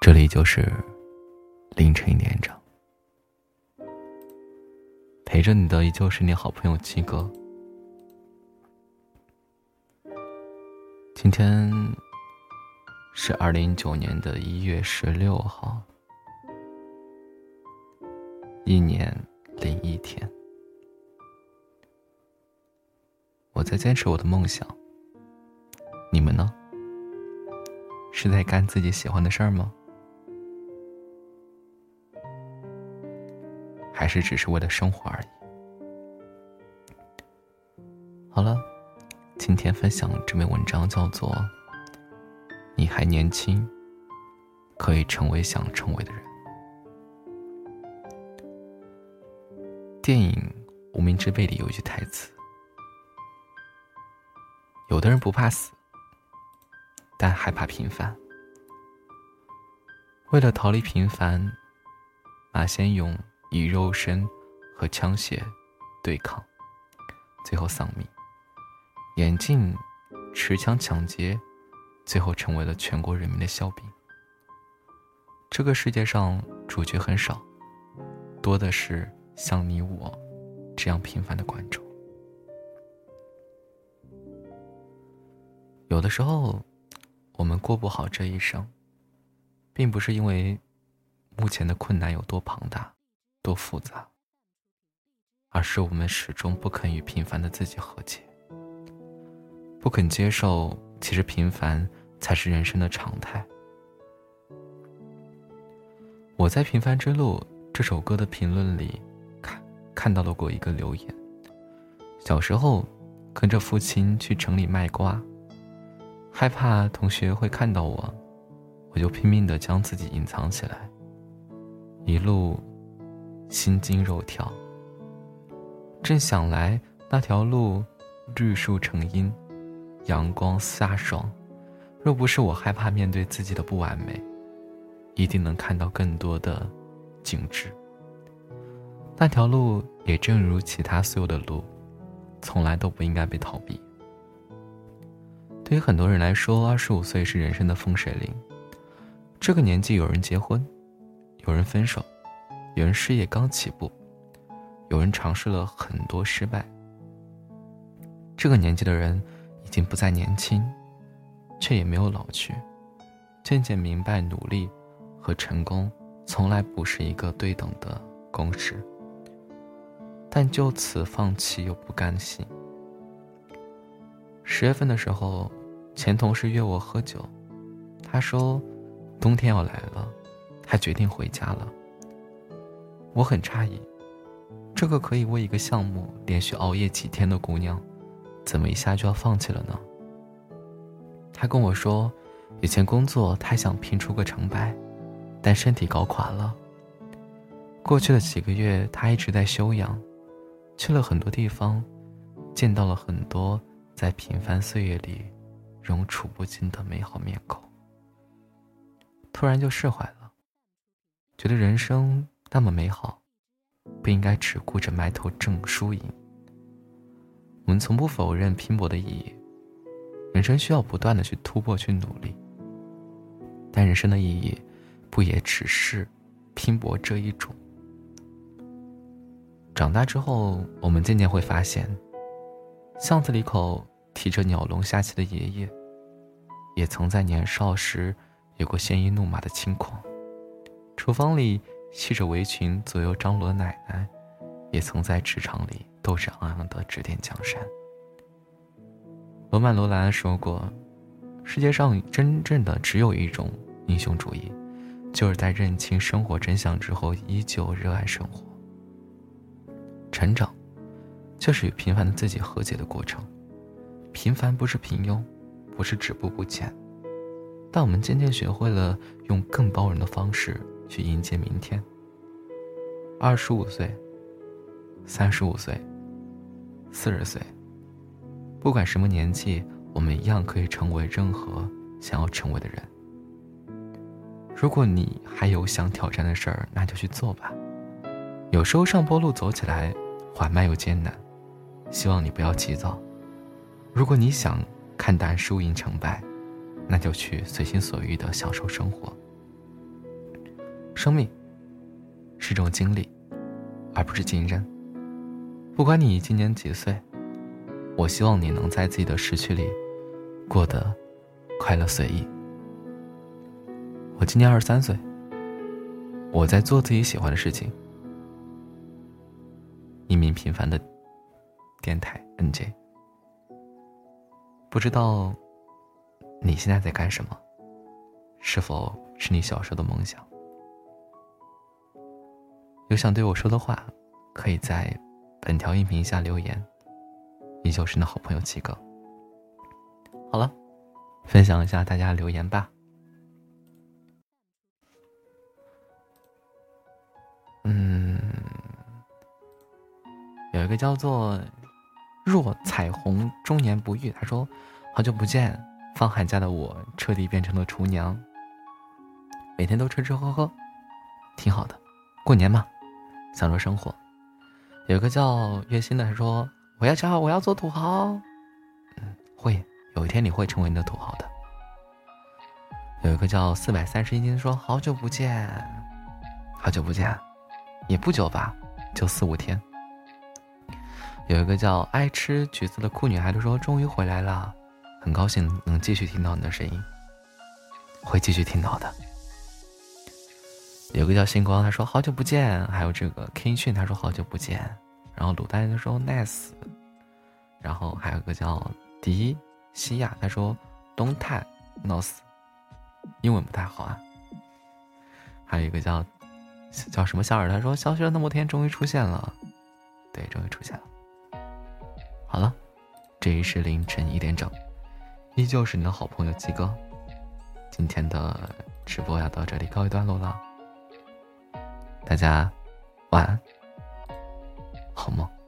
这里就是凌晨一点整，陪着你的依旧是你好朋友七哥。今天是二零一九年的一月十六号，一年零一天，我在坚持我的梦想，你们呢？是在干自己喜欢的事儿吗？是只是为了生活而已。好了，今天分享这篇文章叫做《你还年轻，可以成为想成为的人》。电影《无名之辈》里有一句台词：“有的人不怕死，但害怕平凡。为了逃离平凡，马先勇。”以肉身和枪械对抗，最后丧命。眼镜持枪抢劫，最后成为了全国人民的笑柄。这个世界上主角很少，多的是像你我这样平凡的观众。有的时候，我们过不好这一生，并不是因为目前的困难有多庞大。多复杂，而是我们始终不肯与平凡的自己和解，不肯接受其实平凡才是人生的常态。我在《平凡之路》这首歌的评论里看看到了过一个留言：小时候跟着父亲去城里卖瓜，害怕同学会看到我，我就拼命的将自己隐藏起来，一路。心惊肉跳。正想来那条路，绿树成荫，阳光飒爽。若不是我害怕面对自己的不完美，一定能看到更多的景致。那条路也正如其他所有的路，从来都不应该被逃避。对于很多人来说，二十五岁是人生的风水岭。这个年纪，有人结婚，有人分手。有人事业刚起步，有人尝试了很多失败。这个年纪的人已经不再年轻，却也没有老去，渐渐明白努力和成功从来不是一个对等的公式。但就此放弃又不甘心。十月份的时候，前同事约我喝酒，他说冬天要来了，他决定回家了。我很诧异，这个可以为一个项目连续熬夜几天的姑娘，怎么一下就要放弃了呢？她跟我说，以前工作太想拼出个成败，但身体搞垮了。过去的几个月，她一直在休养，去了很多地方，见到了很多在平凡岁月里仍处不尽的美好面孔。突然就释怀了，觉得人生。那么美好，不应该只顾着埋头挣输赢。我们从不否认拼搏的意义，人生需要不断的去突破、去努力。但人生的意义，不也只是拼搏这一种？长大之后，我们渐渐会发现，巷子里口提着鸟笼下棋的爷爷，也曾在年少时有过鲜衣怒马的轻狂。厨房里。系着围裙左右张罗的奶奶，也曾在职场里斗志昂扬的指点江山。罗曼·罗兰说过：“世界上真正的只有一种英雄主义，就是在认清生活真相之后，依旧热爱生活。成长，就是与平凡的自己和解的过程。平凡不是平庸，不是止步不前，但我们渐渐学会了用更包容的方式。”去迎接明天。二十五岁、三十五岁、四十岁，不管什么年纪，我们一样可以成为任何想要成为的人。如果你还有想挑战的事儿，那就去做吧。有时候上坡路走起来缓慢又艰难，希望你不要急躁。如果你想看淡输赢成败，那就去随心所欲的享受生活。生命是种经历，而不是经验。不管你今年几岁，我希望你能在自己的时区里过得快乐随意。我今年二十三岁，我在做自己喜欢的事情。一名平凡的电台 NJ，不知道你现在在干什么？是否是你小时候的梦想？有想对我说的话，可以在本条音频下留言。依旧是你的好朋友七哥。好了，分享一下大家留言吧。嗯，有一个叫做“若彩虹终年不遇”，他说：“好久不见，放寒假的我彻底变成了厨娘，每天都吃吃喝喝，挺好的。过年嘛，享受生活。”有一个叫月薪的，说：“我要叫，我要做土豪。”嗯，会有一天你会成为你的土豪的。有一个叫四百三十一斤说：“好久不见，好久不见。”也不久吧，就四五天。有一个叫爱吃橘子的酷女孩，就说：“终于回来了，很高兴能继续听到你的声音，会继续听到的。”有个叫星光，他说：“好久不见。”还有这个 King，他说：“好久不见。”然后卤蛋就说：“nice。”然后还有个叫迪西亚，他说：“don't knows。”英文不太好啊。还有一个叫。叫什么小耳？他说消失了那么多天，终于出现了。对，终于出现了。好了，这里是凌晨一点整，依旧是你的好朋友鸡哥。今天的直播要到这里告一段落了，大家晚安，好梦。